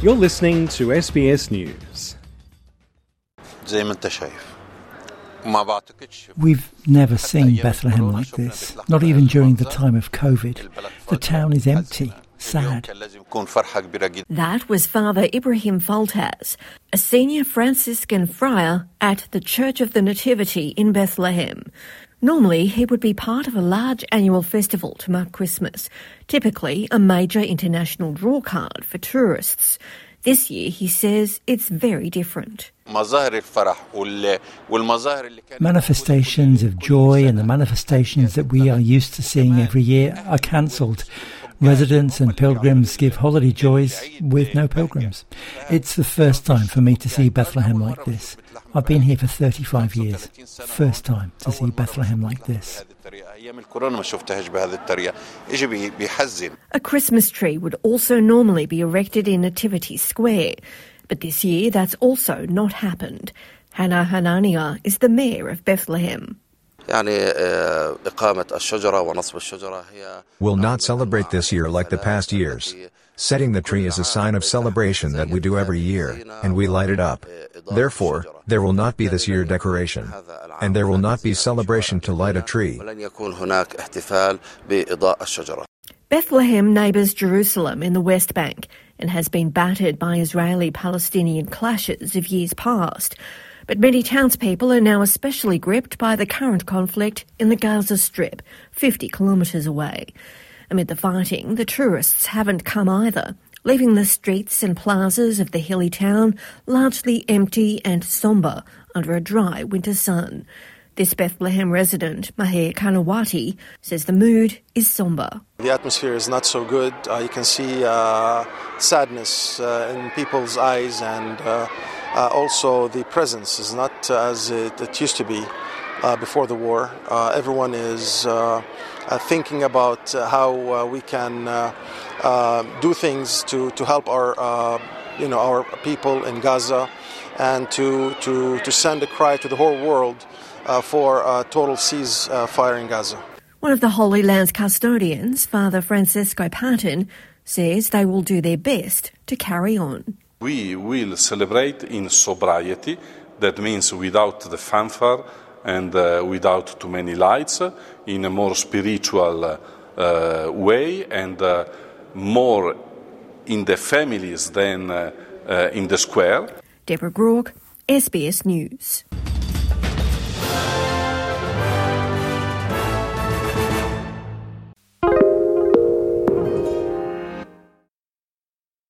You're listening to SBS News. We've never seen Bethlehem like this, not even during the time of COVID. The town is empty, sad. That was Father Ibrahim Faltas, a senior Franciscan friar at the Church of the Nativity in Bethlehem. Normally, it would be part of a large annual festival to mark Christmas, typically a major international drawcard for tourists. This year, he says it's very different. Manifestations of joy and the manifestations that we are used to seeing every year are cancelled. Residents and pilgrims give holiday joys with no pilgrims. It's the first time for me to see Bethlehem like this. I've been here for 35 years. First time to see Bethlehem like this. A Christmas tree would also normally be erected in Nativity Square, but this year that's also not happened. Hanna Hanania is the mayor of Bethlehem. We'll not celebrate this year like the past years. Setting the tree is a sign of celebration that we do every year, and we light it up. Therefore, there will not be this year decoration, and there will not be celebration to light a tree. Bethlehem neighbours Jerusalem in the West Bank and has been battered by Israeli Palestinian clashes of years past. But many townspeople are now especially gripped by the current conflict in the Gaza Strip, 50 kilometres away. Amid the fighting, the tourists haven't come either, leaving the streets and plazas of the hilly town largely empty and sombre under a dry winter sun. This Bethlehem resident, Maher Kanawati, says the mood is sombre. The atmosphere is not so good. Uh, you can see uh, sadness uh, in people's eyes, and uh, uh, also the presence is not as it, it used to be uh, before the war. Uh, everyone is uh, uh, thinking about uh, how uh, we can uh, uh, do things to, to help our, uh, you know, our people in Gaza, and to, to, to send a cry to the whole world uh, for a total ceasefire in Gaza. One of the Holy Land's custodians, Father Francesco Patton, says they will do their best to carry on. We will celebrate in sobriety, that means without the fanfare and uh, without too many lights, in a more spiritual uh, way and uh, more in the families than uh, uh, in the square. Deborah Groarke, SBS News.